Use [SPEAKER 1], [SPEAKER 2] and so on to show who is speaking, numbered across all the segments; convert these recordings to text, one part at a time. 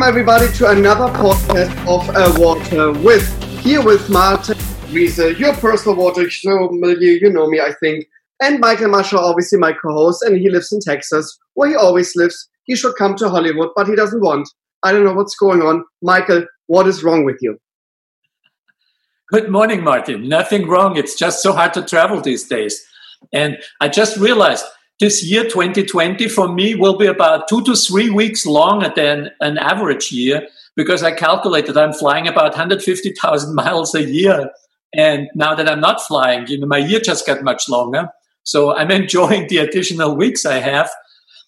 [SPEAKER 1] Welcome everybody to another podcast of uh, Water with. Here with Martin Riese, your personal water sommelier, you know me, I think. And Michael Mascha, obviously my co-host, and he lives in Texas, where he always lives. He should come to Hollywood, but he doesn't want. I don't know what's going on. Michael, what is wrong with you?
[SPEAKER 2] Good morning, Martin. Nothing wrong. It's just so hard to travel these days. And I just realized this year, 2020, for me will be about two to three weeks longer than an average year because I calculated I'm flying about 150,000 miles a year. And now that I'm not flying, you know, my year just got much longer. So I'm enjoying the additional weeks I have.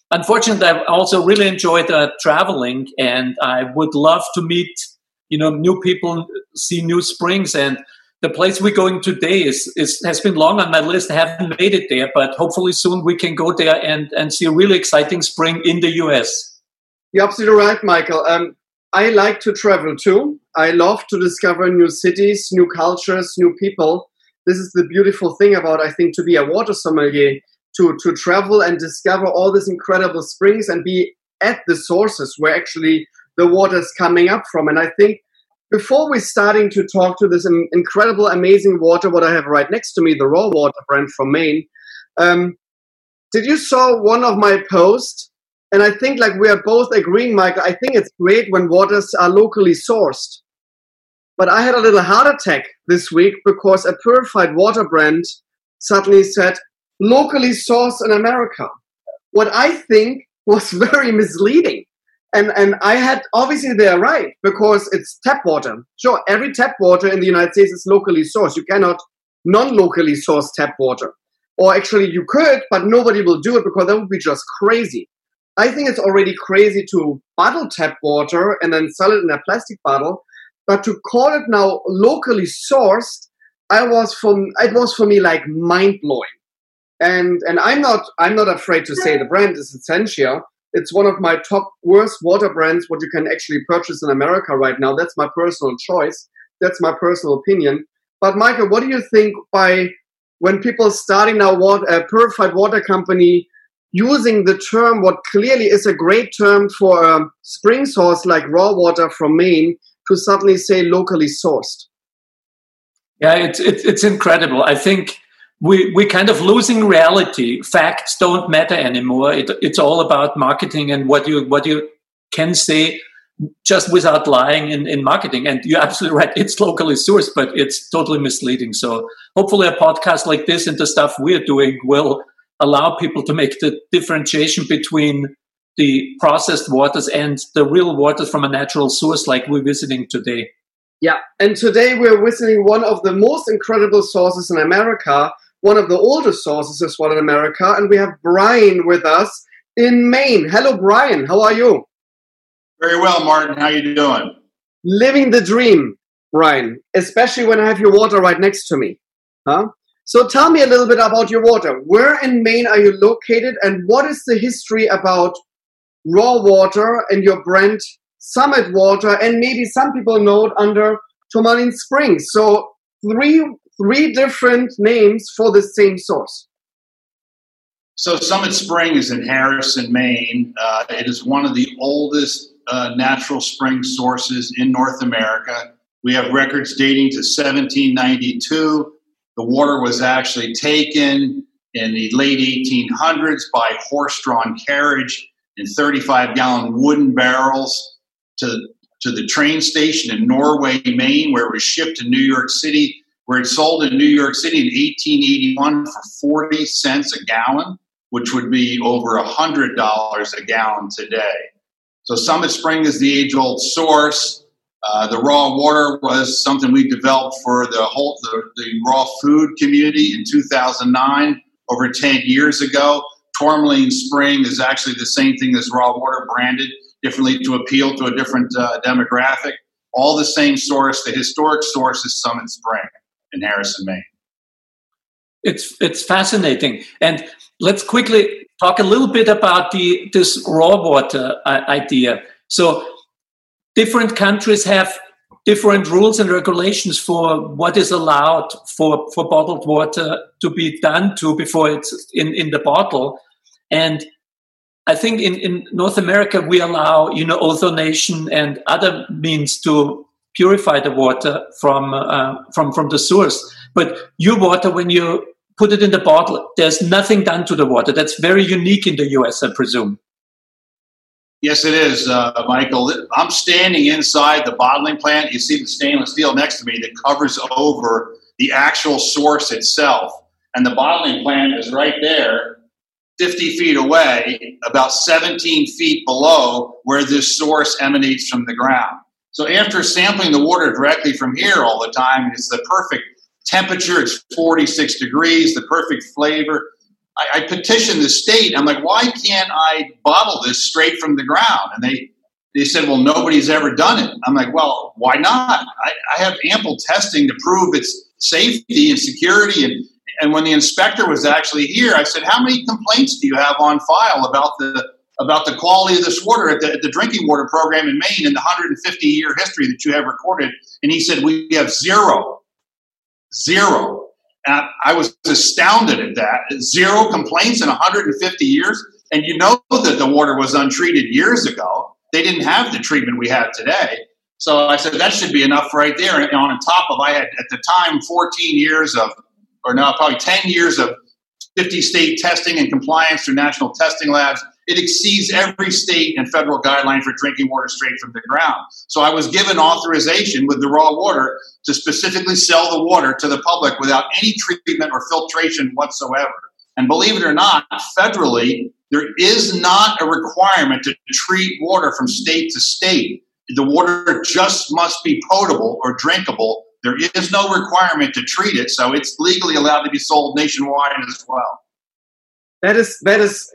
[SPEAKER 2] Unfortunately, I've also really enjoyed uh, traveling and I would love to meet, you know, new people, see new springs and the place we're going today is, is has been long on my list. I haven't made it there, but hopefully soon we can go there and, and see a really exciting spring in the US.
[SPEAKER 1] You're absolutely right, Michael. Um, I like to travel too. I love to discover new cities, new cultures, new people. This is the beautiful thing about, I think, to be a water sommelier, to, to travel and discover all these incredible springs and be at the sources where actually the water is coming up from. And I think before we're starting to talk to this incredible, amazing water, what I have right next to me, the raw water brand from Maine, um, did you saw one of my posts? And I think like we are both agreeing, Michael. I think it's great when waters are locally sourced. But I had a little heart attack this week because a purified water brand suddenly said locally sourced in America. What I think was very misleading and and I had obviously they're right because it's tap water. Sure, every tap water in the United States is locally sourced. You cannot non-locally sourced tap water, or actually you could, but nobody will do it because that would be just crazy. I think it's already crazy to bottle tap water and then sell it in a plastic bottle, but to call it now locally sourced, I was from it was for me like mind blowing. And and I'm not I'm not afraid to say the brand is Essentia it's one of my top worst water brands what you can actually purchase in America right now. That's my personal choice. That's my personal opinion. But Michael, what do you think by when people starting now what a purified water company using the term what clearly is a great term for a spring source like raw water from Maine to suddenly say locally sourced?
[SPEAKER 2] Yeah, it's it's, it's incredible. I think we we kind of losing reality. Facts don't matter anymore. It, it's all about marketing and what you what you can say just without lying in, in marketing. And you're absolutely right. It's locally sourced, but it's totally misleading. So hopefully a podcast like this and the stuff we're doing will allow people to make the differentiation between the processed waters and the real waters from a natural source like we're visiting today.
[SPEAKER 1] Yeah, and today we're visiting one of the most incredible sources in America, one of the oldest sources as well in America, and we have Brian with us in Maine. Hello, Brian. How are you?
[SPEAKER 3] Very well, Martin. How are you doing?
[SPEAKER 1] Living the dream, Brian. Especially when I have your water right next to me. Huh? So tell me a little bit about your water. Where in Maine are you located, and what is the history about raw water and your brand Summit Water, and maybe some people know it under Tourmaline Springs. So three three different names for the same source.
[SPEAKER 3] So, Summit Spring is in Harrison, Maine. Uh, it is one of the oldest uh, natural spring sources in North America. We have records dating to 1792. The water was actually taken in the late 1800s by horse drawn carriage in 35 gallon wooden barrels to, to the train station in Norway, Maine, where it was shipped to New York City where it sold in New York City in 1881 for 40 cents a gallon, which would be over $100 a gallon today. So Summit Spring is the age old source. Uh, the raw water was something we developed for the whole the, the raw food community in 2009, over 10 years ago. Tourmaline Spring is actually the same thing as raw water, branded differently to appeal to a different uh, demographic. All the same source. The historic source is Summit Spring in Harrison, Maine.
[SPEAKER 2] It's it's fascinating, and let's quickly talk a little bit about the this raw water uh, idea. So, different countries have different rules and regulations for what is allowed for for bottled water to be done to before it's in in the bottle, and I think in, in North America we allow you know ozonation and other means to purify the water from uh, from from the source. But your water, when you put it in the bottle, there's nothing done to the water. That's very unique in the U.S., I presume.
[SPEAKER 3] Yes, it is, uh, Michael. I'm standing inside the bottling plant. You see the stainless steel next to me that covers over the actual source itself, and the bottling plant is right there 50 feet away, about 17 feet below where this source emanates from the ground. So after sampling the water directly from here all the time, it's the perfect temperature. It's 46 degrees, the perfect flavor. I, I petitioned the state. I'm like, why can't I bottle this straight from the ground? And they they said, well, nobody's ever done it. I'm like, well, why not? I, I have ample testing to prove its safety and security and and when the inspector was actually here, I said, "How many complaints do you have on file about the about the quality of this water at the, at the drinking water program in Maine in the 150 year history that you have recorded?" And he said, "We have zero, zero. And I was astounded at that. Zero complaints in 150 years, and you know that the water was untreated years ago. They didn't have the treatment we have today. So I said that should be enough right there. And on top of, I had at the time 14 years of or now probably 10 years of 50 state testing and compliance through national testing labs. It exceeds every state and federal guideline for drinking water straight from the ground. So I was given authorization with the raw water to specifically sell the water to the public without any treatment or filtration whatsoever. And believe it or not, federally, there is not a requirement to treat water from state to state. The water just must be potable or drinkable there is no requirement to treat it, so it's legally allowed to be sold nationwide as well.
[SPEAKER 1] That is that is,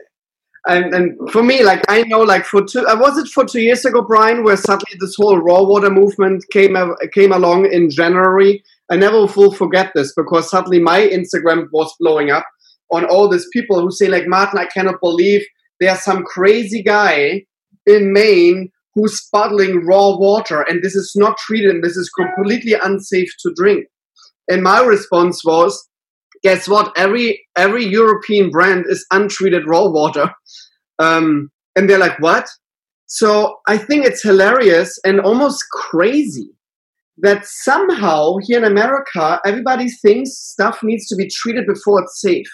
[SPEAKER 1] and, and for me, like I know, like for two, uh, was it for two years ago, Brian, where suddenly this whole raw water movement came uh, came along in January. I never will forget this because suddenly my Instagram was blowing up on all these people who say like Martin, I cannot believe there's some crazy guy in Maine who's bottling raw water and this is not treated and this is completely unsafe to drink. And my response was, guess what? Every every European brand is untreated raw water. Um, and they're like, what? So I think it's hilarious and almost crazy that somehow here in America, everybody thinks stuff needs to be treated before it's safe.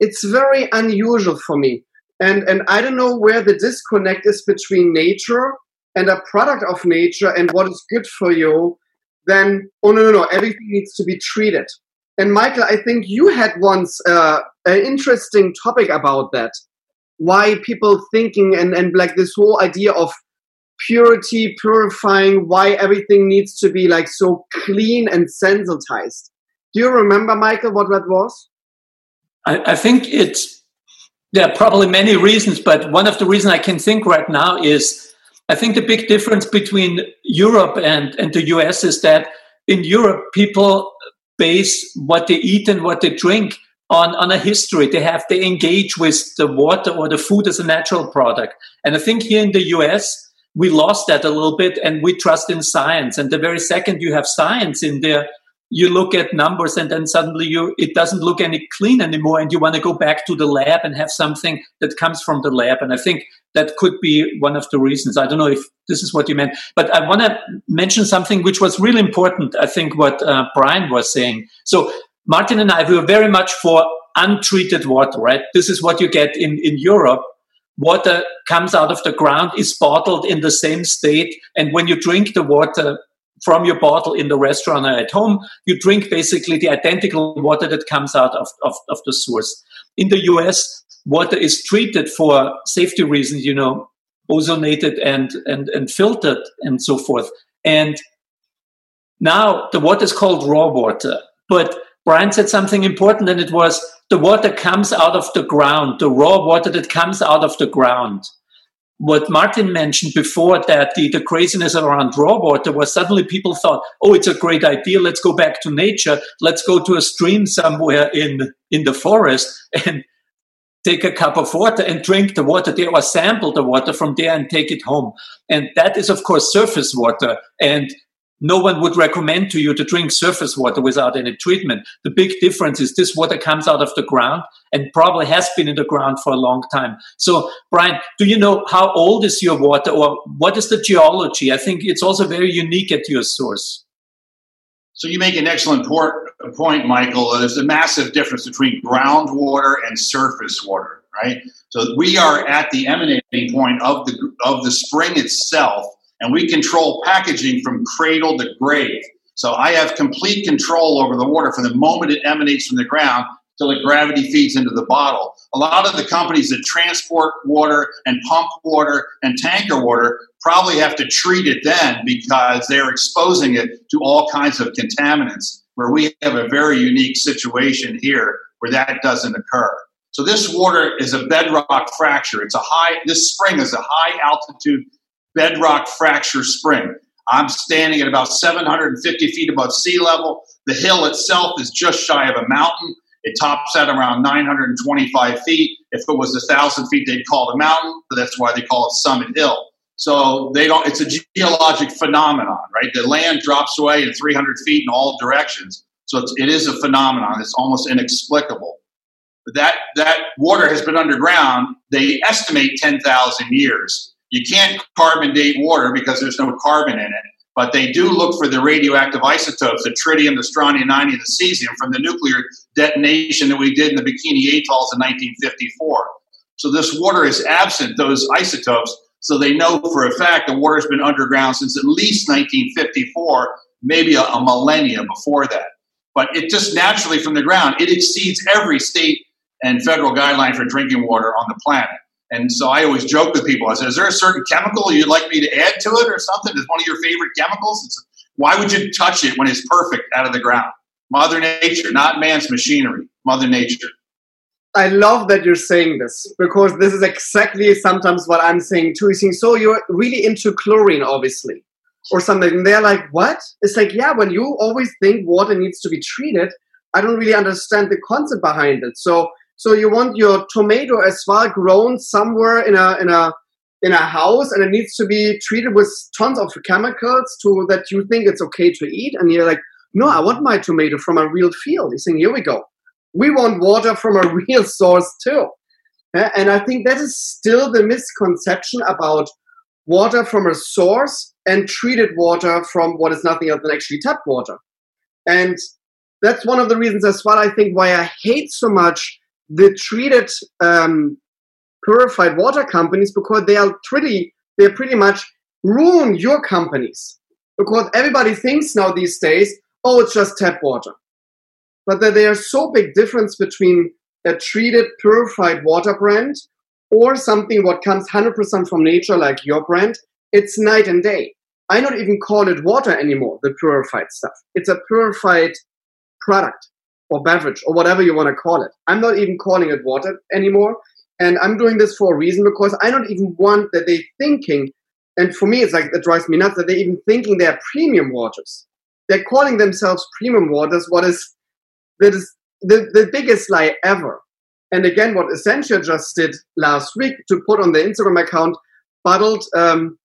[SPEAKER 1] It's very unusual for me and and i don't know where the disconnect is between nature and a product of nature and what is good for you then oh no no no everything needs to be treated and michael i think you had once uh, an interesting topic about that. Why people thinking and and like this whole idea of purity purifying why everything needs to be like so clean and sensitized. Do you remember michael what that was?
[SPEAKER 2] I, I think it's there are probably many reasons, but one of the reasons I can think right now is I think the big difference between Europe and, and the US is that in Europe, people base what they eat and what they drink on, on a history. They have, they engage with the water or the food as a natural product. And I think here in the US, we lost that a little bit and we trust in science. And the very second you have science in there, you look at numbers and then suddenly you it doesn't look any clean anymore and you want to go back to the lab and have something that comes from the lab. And i think that could be one of the reasons. I don't know if this is what you meant but i want to mention something which was really important i think what uh, brian was saying. So martin and i we were very much for untreated water right? This is what you get in in europe. Water comes out of the ground is bottled in the same state and when you drink the water from your bottle in the restaurant or at home, you drink basically the identical water that comes out of, of, of the source. In the US, water is treated for safety reasons, you know, ozonated and, and, and filtered and so forth. And now the water is called raw water. But Brian said something important, and it was the water comes out of the ground, the raw water that comes out of the ground what Martin mentioned before that the, the craziness around raw water was suddenly people thought, oh, it's a great idea. Let's go back to nature. Let's go to a stream somewhere in, in the forest and take a cup of water and drink the water there or sample the water from there and take it home. And that is, of course, surface water. And no one would recommend to you to drink surface water without any treatment. The big difference is this water comes out of the ground and probably has been in the ground for a long time. So, Brian, do you know how old is your water or what is the geology? I think it's also very unique at your source.
[SPEAKER 3] So you make an excellent point, Michael. There's a massive difference between groundwater and surface water, right? So we are at the emanating point of the of the spring itself, and we control packaging from cradle to grave. So I have complete control over the water from the moment it emanates from the ground till the gravity feeds into the bottle. A lot of the companies that transport water and pump water and tanker water probably have to treat it then because they're exposing it to all kinds of contaminants. Where we have a very unique situation here where that doesn't occur. So this water is a bedrock fracture. It's a high. This spring is a high altitude bedrock fracture spring. I'm standing at about 750 feet above sea level. The hill itself is just shy of a mountain. It tops at around 925 feet. If it was a thousand feet, they'd call it a mountain, but that's why they call it Summit Hill. So they don't. It's a geologic phenomenon, right? The land drops away in 300 feet in all directions. So it's, it is a phenomenon. It's almost inexplicable. But that that water has been underground. They estimate 10,000 years. You can't carbon date water because there's no carbon in it but they do look for the radioactive isotopes, the tritium, the strontium 90, and the cesium from the nuclear detonation that we did in the Bikini Atolls in 1954. So this water is absent those isotopes, so they know for a fact the water's been underground since at least 1954, maybe a, a millennia before that. But it just naturally from the ground, it exceeds every state and federal guideline for drinking water on the planet. And so I always joke with people. I said, "Is there a certain chemical you'd like me to add to it, or something? Is one of your favorite chemicals? It's, why would you touch it when it's perfect out of the ground? Mother Nature, not man's machinery. Mother Nature."
[SPEAKER 1] I love that you're saying this because this is exactly sometimes what I'm saying too. You think so you're really into chlorine, obviously, or something. And they're like, "What?" It's like, yeah, when you always think water needs to be treated, I don't really understand the concept behind it. So so you want your tomato as well grown somewhere in a in a in a house, and it needs to be treated with tons of chemicals to that you think it's okay to eat. And you're like, no, I want my tomato from a real field. You're saying, here we go. We want water from a real source too. And I think that is still the misconception about water from a source and treated water from what is nothing else than actually tap water. And that's one of the reasons as well, I think, why I hate so much the treated um, purified water companies because they are pretty they pretty much ruin your companies. Because everybody thinks now these days oh it's just tap water. But that there's so big difference between a treated purified water brand or something what comes 100% from nature like your brand. It's night and day. I don't even call it water anymore the purified stuff. It's a purified product or beverage or whatever you want to call it. I'm not even calling it water anymore. And I'm doing this for a reason because I don't even want that they thinking, and for me, it's like it drives me nuts that they're even thinking they're premium waters. They're calling themselves premium waters, what is that is the, the biggest lie ever. And again, what Essentia just did last week to put on the Instagram account, bottled um,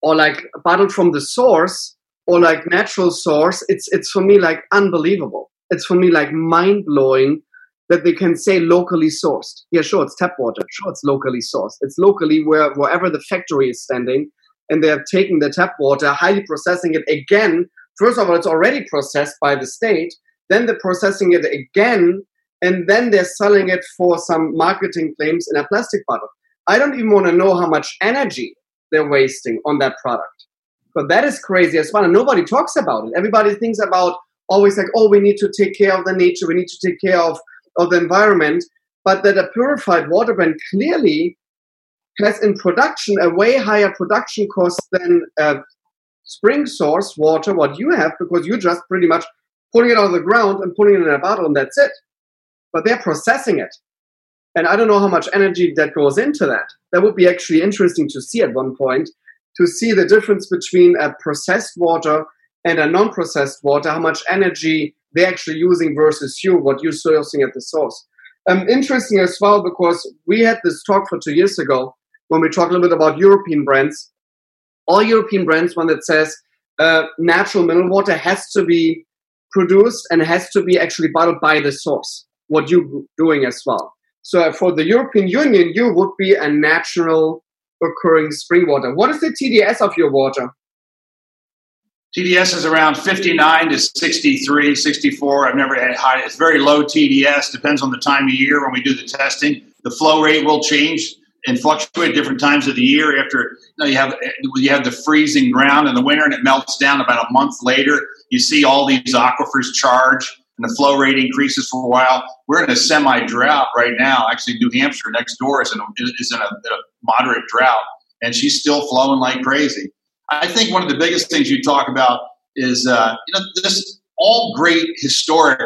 [SPEAKER 1] or like bottled from the source or like natural source, it's it's for me like unbelievable it's for me like mind blowing that they can say locally sourced. Yeah, sure, it's tap water. Sure, it's locally sourced. It's locally where wherever the factory is standing, and they are taking the tap water, highly processing it again. First of all, it's already processed by the state. Then they're processing it again, and then they're selling it for some marketing claims in a plastic bottle. I don't even want to know how much energy they're wasting on that product. But that is crazy as well. And nobody talks about it. Everybody thinks about always like, oh, we need to take care of the nature, we need to take care of, of the environment, but that a purified water brand clearly has in production a way higher production cost than a spring source water, what you have, because you're just pretty much pulling it out of the ground and putting it in a bottle and that's it. But they're processing it. And I don't know how much energy that goes into that. That would be actually interesting to see at one point, to see the difference between a processed water and a non-processed water, how much energy they're actually using versus you, what you're sourcing at the source. Um, interesting as well because we had this talk for two years ago when we talked a little bit about European brands. All European brands, one that says uh, natural mineral water has to be produced and has to be actually bottled by the source, what you're doing as well. So for the European Union, you would be a natural occurring spring water. What is the TDS of your water?
[SPEAKER 3] TDS is around 59 to 63, 64. I've never had high. It's very low TDS. Depends on the time of year when we do the testing. The flow rate will change and fluctuate different times of the year. After you, know, you have you have the freezing ground in the winter and it melts down about a month later. You see all these aquifers charge and the flow rate increases for a while. We're in a semi drought right now. Actually, New Hampshire next door is in a, is in a, in a moderate drought, and she's still flowing like crazy. I think one of the biggest things you talk about is uh, you know this all great historic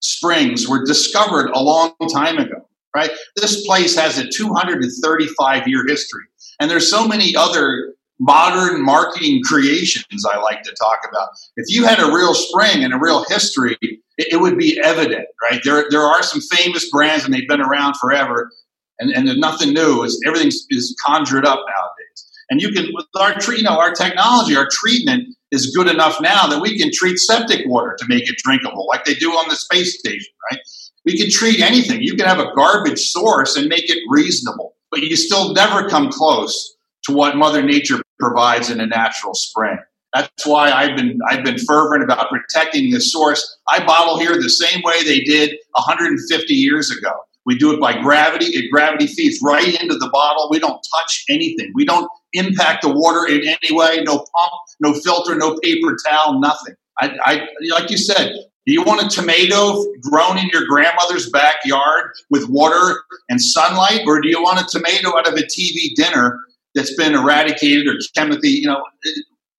[SPEAKER 3] springs were discovered a long time ago, right? This place has a 235 year history, and there's so many other modern marketing creations I like to talk about. If you had a real spring and a real history, it, it would be evident, right? There, there are some famous brands and they've been around forever, and, and nothing new. Is everything is conjured up nowadays. And you can, with our, you know, our technology, our treatment is good enough now that we can treat septic water to make it drinkable, like they do on the space station, right? We can treat anything. You can have a garbage source and make it reasonable, but you still never come close to what Mother Nature provides in a natural spring. That's why I've been I've been fervent about protecting this source. I bottle here the same way they did 150 years ago. We do it by gravity. It gravity feeds right into the bottle. We don't touch anything. We don't impact the water in any way. No pump, no filter, no paper towel, nothing. I, I like you said. Do you want a tomato grown in your grandmother's backyard with water and sunlight, or do you want a tomato out of a TV dinner that's been eradicated or chemically? You know,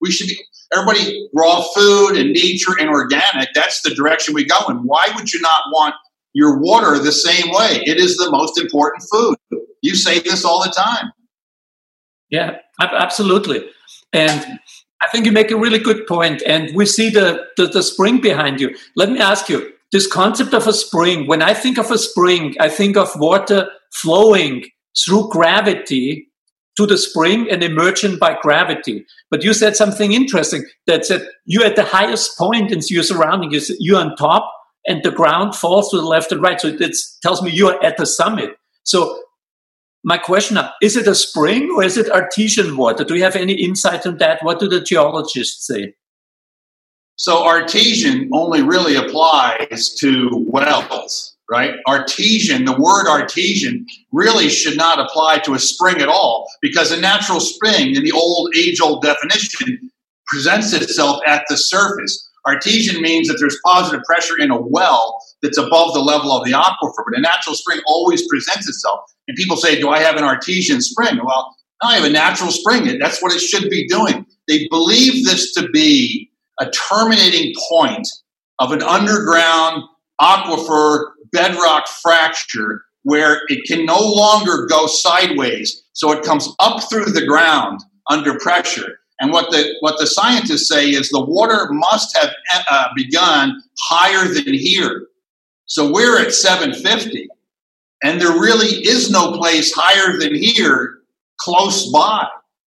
[SPEAKER 3] we should be everybody raw food and nature and organic. That's the direction we go in. Why would you not want your water the same way. It is the most important food. You say this all the time.
[SPEAKER 2] Yeah, absolutely. And I think you make a really good point. And we see the, the, the spring behind you. Let me ask you this concept of a spring, when I think of a spring, I think of water flowing through gravity to the spring and emerging by gravity. But you said something interesting that said you're at the highest point in your surrounding, you're on top, and the ground falls to the left and right. So it tells me you're at the summit. So my question is it a spring or is it artesian water? Do you have any insight on that? What do the geologists say?
[SPEAKER 3] So artesian only really applies to wells, right? Artesian, the word artesian really should not apply to a spring at all because a natural spring in the old age old definition presents itself at the surface. Artesian means that there's positive pressure in a well that's above the level of the aquifer, but a natural spring always presents itself. And people say, Do I have an artesian spring? Well, I have a natural spring. That's what it should be doing. They believe this to be a terminating point of an underground aquifer bedrock fracture where it can no longer go sideways. So it comes up through the ground under pressure. And what the what the scientists say is the water must have uh, begun higher than here. So we're at 750, and there really is no place higher than here close by.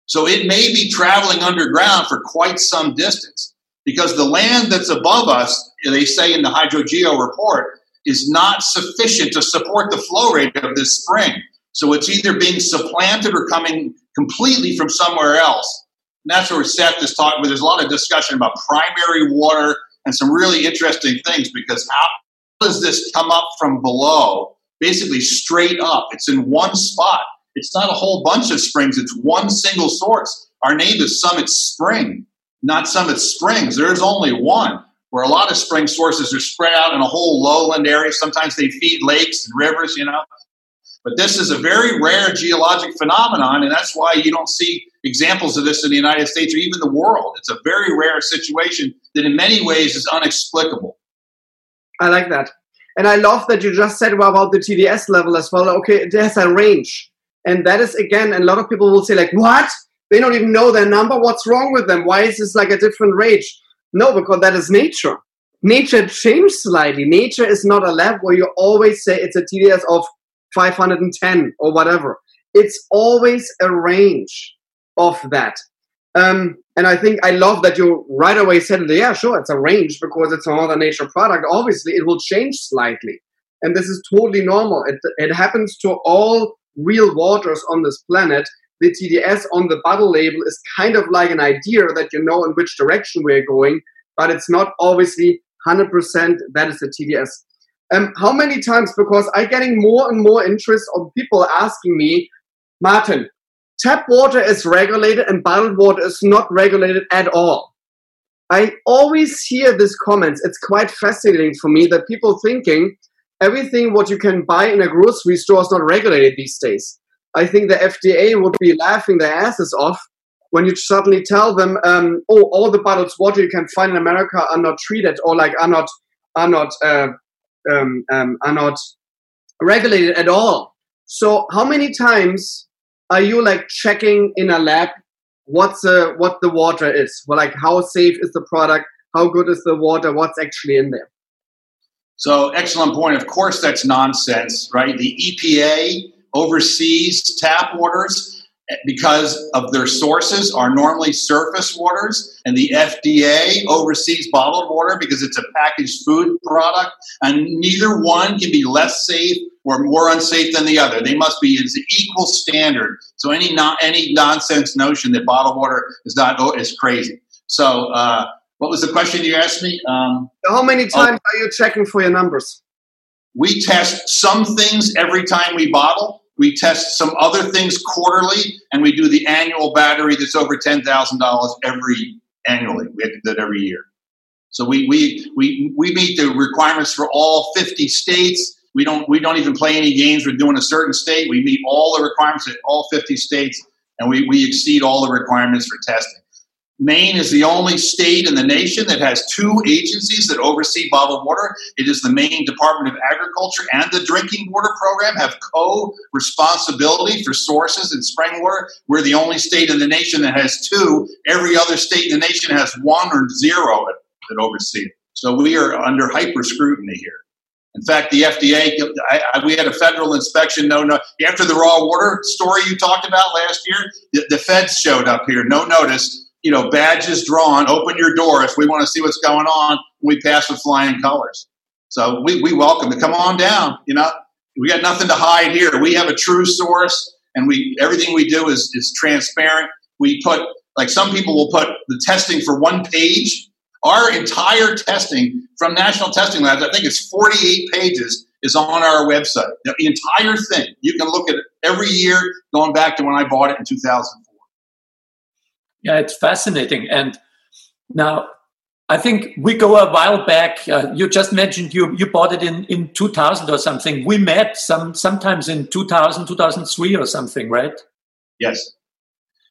[SPEAKER 3] So it may be traveling underground for quite some distance because the land that's above us, they say in the hydrogeo report, is not sufficient to support the flow rate of this spring. So it's either being supplanted or coming completely from somewhere else. And that's where Seth is talking. There's a lot of discussion about primary water and some really interesting things because how does this come up from below? Basically, straight up. It's in one spot. It's not a whole bunch of springs. It's one single source. Our name is Summit Spring, not Summit Springs. There's only one. Where a lot of spring sources are spread out in a whole lowland area. Sometimes they feed lakes and rivers, you know. But this is a very rare geologic phenomenon, and that's why you don't see examples of this in the United States or even the world. It's a very rare situation that, in many ways, is inexplicable.
[SPEAKER 1] I like that. And I love that you just said about the TDS level as well. Okay, it has a range. And that is, again, a lot of people will say, like, what? They don't even know their number. What's wrong with them? Why is this like a different range? No, because that is nature. Nature changed slightly. Nature is not a lab where you always say it's a TDS of 510 or whatever. It's always a range of that. Um, and I think I love that you right away said, yeah, sure, it's a range because it's a Mother Nature product. Obviously, it will change slightly. And this is totally normal. It, it happens to all real waters on this planet. The TDS on the bottle label is kind of like an idea that you know in which direction we're going, but it's not obviously 100% that is the TDS. Um, how many times? Because I'm getting more and more interest of people asking me, Martin, tap water is regulated and bottled water is not regulated at all. I always hear these comments. It's quite fascinating for me that people thinking everything what you can buy in a grocery store is not regulated these days. I think the FDA would be laughing their asses off when you suddenly tell them, um, "Oh, all the bottled water you can find in America are not treated or like are not are not uh, um, um, are not regulated at all." So, how many times are you like checking in a lab what's the what the water is? Well like how safe is the product? How good is the water? What's actually in there?
[SPEAKER 3] So excellent point. Of course that's nonsense right? The epa oversees tap waters because of their sources are normally surface waters and the FDA oversees bottled water because it's a packaged food product and neither one can be less safe or more unsafe than the other. They must be it's an equal standard. So any not any nonsense notion that bottled water is not oh, is crazy. So uh, what was the question you asked me? Um,
[SPEAKER 1] How many oh. times oh, are you checking for your numbers?
[SPEAKER 3] We test some things every time we bottle we test some other things quarterly, and we do the annual battery that's over ten thousand dollars every annually. We have to do that every year. So we we we we meet the requirements for all fifty states. We don't we don't even play any games. We're doing a certain state. We meet all the requirements at all fifty states, and we, we exceed all the requirements for testing. Maine is the only state in the nation that has two agencies that oversee bottled water. It is the Maine Department of Agriculture and the Drinking Water Program have co-responsibility for sources and spring water. We're the only state in the nation that has two. Every other state in the nation has one or zero that oversee it. So we are under hyper scrutiny here. In fact, the FDA, I, I, we had a federal inspection. No, no. After the raw water story you talked about last year, the, the feds showed up here, no notice you know, badges drawn, open your door if we want to see what's going on. We pass with flying colors. So we, we welcome to come on down. You know, we got nothing to hide here. We have a true source and we everything we do is, is transparent. We put like some people will put the testing for one page. Our entire testing from National Testing Labs, I think it's 48 pages, is on our website. The entire thing. You can look at it every year going back to when I bought it in 2004.
[SPEAKER 2] Yeah, it's fascinating. And now, I think we go a while back. Uh, you just mentioned you you bought it in, in 2000 or something. We met some sometimes in 2000, 2003 or something, right?
[SPEAKER 3] Yes.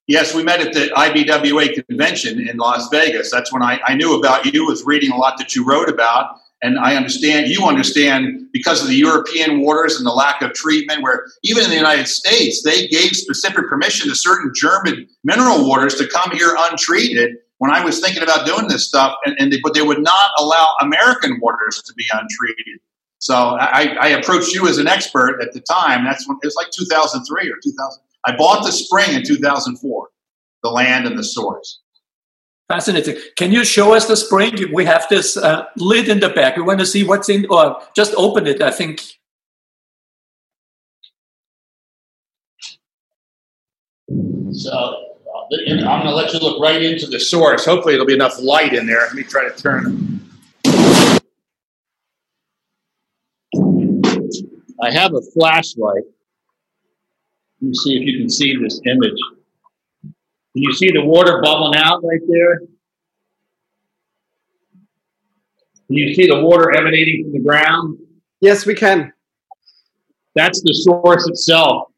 [SPEAKER 3] Yes, we met at the IBWA convention in Las Vegas. That's when I, I knew about you, was reading a lot that you wrote about. And I understand, you understand, because of the European waters and the lack of treatment, where even in the United States, they gave specific permission to certain German mineral waters to come here untreated. When I was thinking about doing this stuff, and, and they, but they would not allow American waters to be untreated. So I, I, approached you as an expert at the time. That's when it was like 2003 or 2000. I bought the spring in 2004, the land and the source.
[SPEAKER 2] Fascinating. Can you show us the spring? We have this uh, lid in the back. We want to see what's in, or just open it, I think.
[SPEAKER 3] So I'm going to let you look right into the source. Hopefully, it'll be enough light in there. Let me try to turn. I have a flashlight. Let me see if you can see this image. Can you see the water bubbling out right there? Can you see the water emanating from the ground?
[SPEAKER 1] Yes, we can.
[SPEAKER 3] That's the source itself.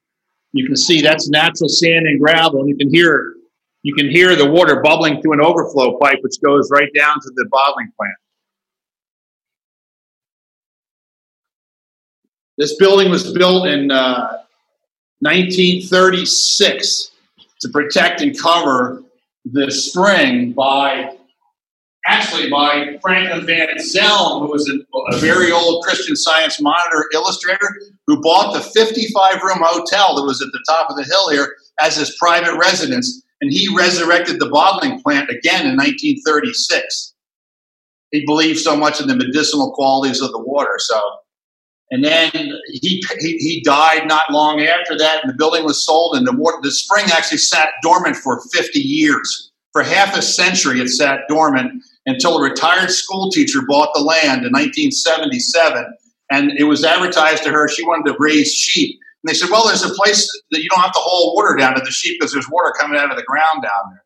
[SPEAKER 3] You can see that's natural sand and gravel, and you can hear you can hear the water bubbling through an overflow pipe, which goes right down to the bottling plant. This building was built in uh, 1936 to protect and cover the spring by actually by Franklin Van Zelm, who was a, a, very old Christian Science Monitor illustrator, who bought the 55 room hotel that was at the top of the hill here as his private residence. and he resurrected the bottling plant again in 1936. He believed so much in the medicinal qualities of the water. So, and then he, he, he died not long after that, and the building was sold, and the, water, the spring actually sat dormant for 50 years. For half a century, it sat dormant until a retired school teacher bought the land in 1977, and it was advertised to her she wanted to raise sheep. And they said, well, there's a place that you don't have to haul water down to the sheep because there's water coming out of the ground down there.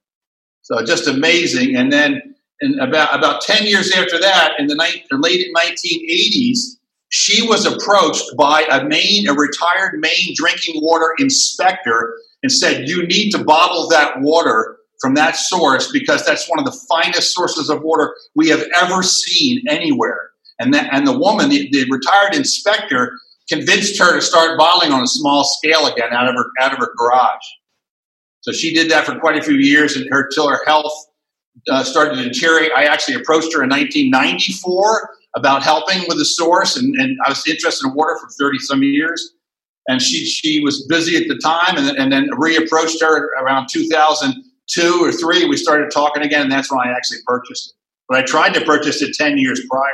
[SPEAKER 3] So just amazing. And then in about, about 10 years after that, in the late 1980s, she was approached by a Maine, a retired Maine drinking water inspector and said, you need to bottle that water from that source because that's one of the finest sources of water we have ever seen anywhere. And that, and the woman, the, the retired inspector, convinced her to start bottling on a small scale again out of her out of her garage. So she did that for quite a few years, and her till her health uh, started to deteriorate. I actually approached her in 1994 about helping with the source, and, and I was interested in water for 30 some years. And she she was busy at the time, and, and then reapproached her around 2002 or three. We started talking again, and that's when I actually purchased it. But I tried to purchase it 10 years prior.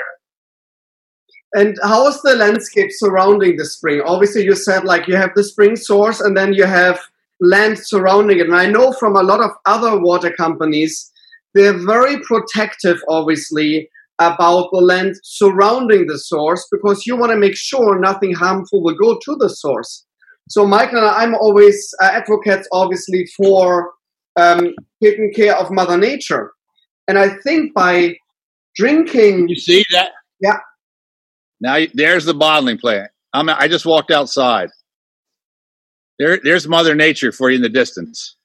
[SPEAKER 1] And how is the landscape surrounding the spring? Obviously, you said like you have the spring source and then you have land surrounding it. And I know from a lot of other water companies, they're very protective, obviously, about the land surrounding the source because you want to make sure nothing harmful will go to the source. So, Michael and I'm always uh, advocates, obviously, for um, taking care of Mother Nature. And I think by drinking.
[SPEAKER 4] You see that?
[SPEAKER 1] Yeah.
[SPEAKER 4] Now there's the bottling plant. I'm, I just walked outside. There, there's Mother Nature for you in the distance.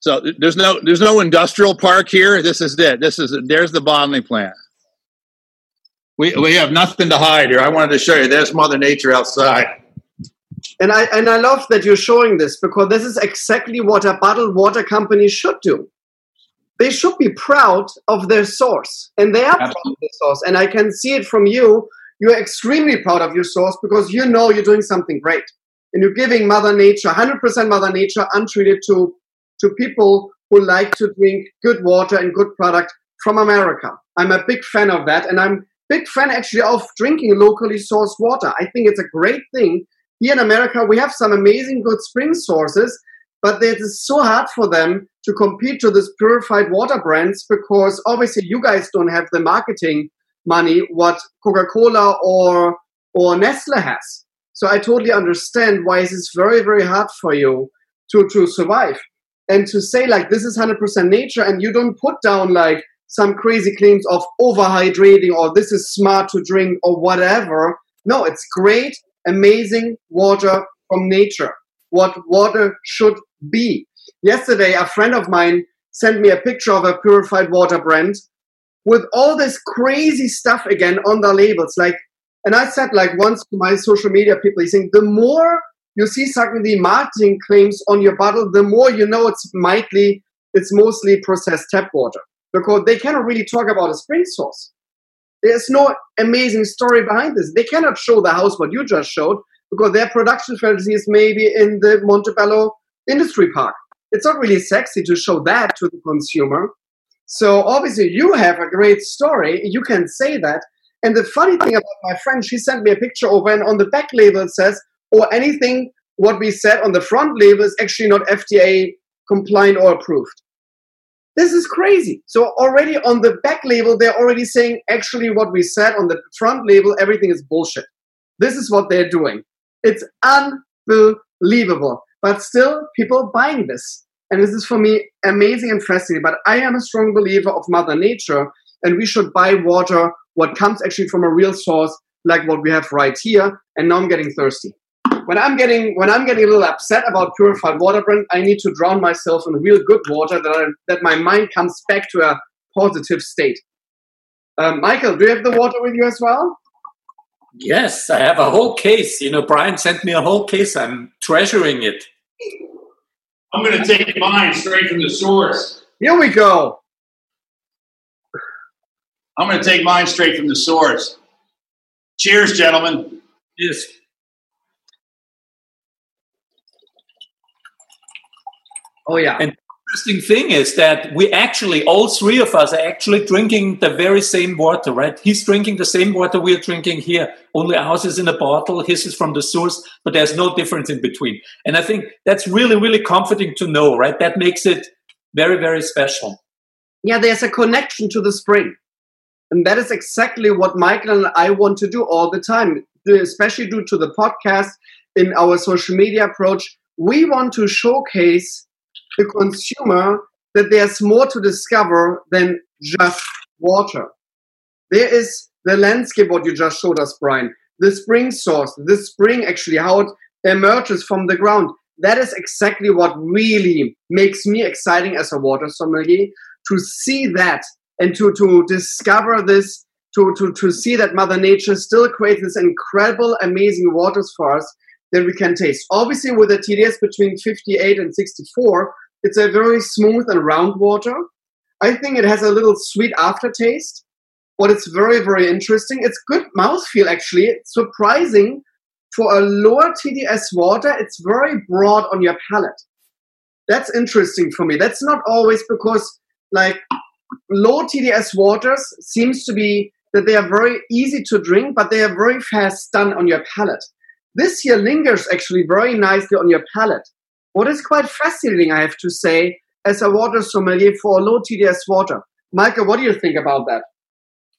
[SPEAKER 4] So there's no there's no industrial park here. This is it. This is there's the bottling plant. We we have nothing to hide here. I wanted to show you. There's Mother Nature outside.
[SPEAKER 1] And I and I love that you're showing this because this is exactly what a bottled water company should do they should be proud of their source and they are Absolutely. proud of their source and i can see it from you you're extremely proud of your source because you know you're doing something great and you're giving mother nature 100% mother nature untreated to to people who like to drink good water and good product from america. I'm a big fan of that and i'm big fan actually of drinking locally sourced water. I think it's a great thing. Here in america we have some amazing good spring sources but it is so hard for them to compete to this purified water brands because obviously you guys don't have the marketing money what Coca-Cola or or Nestle has. So I totally understand why it is very very hard for you to to survive and to say like this is 100% nature and you don't put down like some crazy claims of overhydrating or this is smart to drink or whatever. No, it's great, amazing water from nature. What water should be. Yesterday, a friend of mine sent me a picture of a purified water brand with all this crazy stuff again on the labels. Like, and I said like once to my social media people, saying the more you see suddenly marketing claims on your bottle, the more you know it's mightly it's mostly processed tap water because they cannot really talk about a spring source. There's no amazing story behind this. They cannot show the house what you just showed because their production facility is maybe in the Montebello industry park. It's not really sexy to show that to the consumer. So obviously you have a great story. You can say that. And the funny thing about my friend, she sent me a picture over and on the back label it says, or anything what we said on the front label is actually not FDA compliant or approved. This is crazy. So already on the back label, they're already saying actually what we said on the front label, everything is bullshit. This is what they're doing. It's unbelievable but still people are buying this. And this is for me amazing and fascinating. But I am a strong believer of Mother Nature, and we should buy water what comes actually from a real source, like what we have right here. And now I'm getting thirsty. When I'm getting when I'm getting a little upset about purified water brand, I need to drown myself in real good water that I, that my mind comes back to a positive state. Um, Michael, do you have the water with you as well?
[SPEAKER 2] Yes, I have a whole case. You know, Brian sent me a whole case. I'm treasuring it.
[SPEAKER 3] I'm going to take mine straight from the source.
[SPEAKER 1] Here we go.
[SPEAKER 3] I'm going to take mine straight from the source. Cheers, gentlemen.
[SPEAKER 2] Yes.
[SPEAKER 1] Oh yeah.
[SPEAKER 2] And interesting thing is that we actually, all three of us are actually drinking the very same water, right? He's drinking the same water we're drinking here. Only ours is in a bottle, his is from the source, but there's no difference in between. And I think that's really, really comforting to know, right? That makes it very, very special.
[SPEAKER 1] Yeah, there's a connection to the spring. And that is exactly what Michael and I want to do all the time, especially due to the podcast in our social media approach. We want to showcase the consumer that there's more to discover than just water. There is the landscape, what you just showed us, Brian, the spring source, the spring actually, how it emerges from the ground. That is exactly what really makes me exciting as a water sommelier to see that and to, to discover this, to, to, to see that Mother Nature still creates this incredible, amazing waters for us that we can taste. Obviously, with a TDS between 58 and 64, it's a very smooth and round water. I think it has a little sweet aftertaste, but it's very, very interesting. It's good mouthfeel, actually. It's surprising for a lower TDS water, it's very broad on your palate. That's interesting for me. That's not always because, like, low TDS waters seems to be that they are very easy to drink, but they are very fast done on your palate. This here lingers actually very nicely on your palate. What is quite fascinating, I have to say, as a water sommelier for low TDS water. Michael, what do you think about that?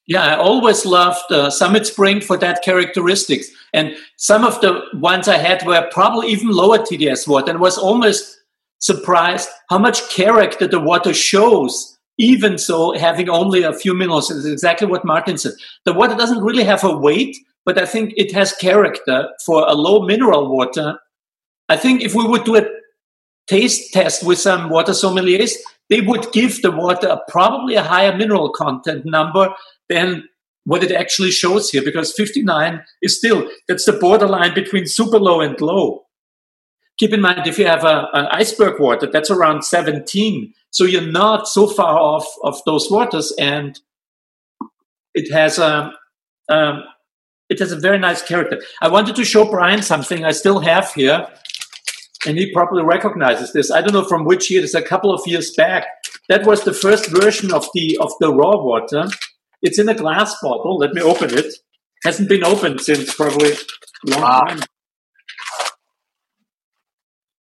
[SPEAKER 2] Yeah, I always loved uh, Summit Spring for that characteristics. And some of the ones I had were probably even lower TDS water and was almost surprised how much character the water shows, even so having only a few minerals. Is exactly what Martin said. The water doesn't really have a weight, but I think it has character for a low mineral water. I think if we would do a taste test with some water sommeliers, they would give the water a, probably a higher mineral content number than what it actually shows here, because 59 is still, that's the borderline between super low and low. Keep in mind, if you have a, an iceberg water, that's around 17. So you're not so far off of those waters, and it has a, um, it has a very nice character. I wanted to show Brian something I still have here and he probably recognizes this. I don't know from which year. It's a couple of years back. That was the first version of the of the raw water. It's in a glass bottle. Let me open it. Hasn't been opened since probably a long wow. time.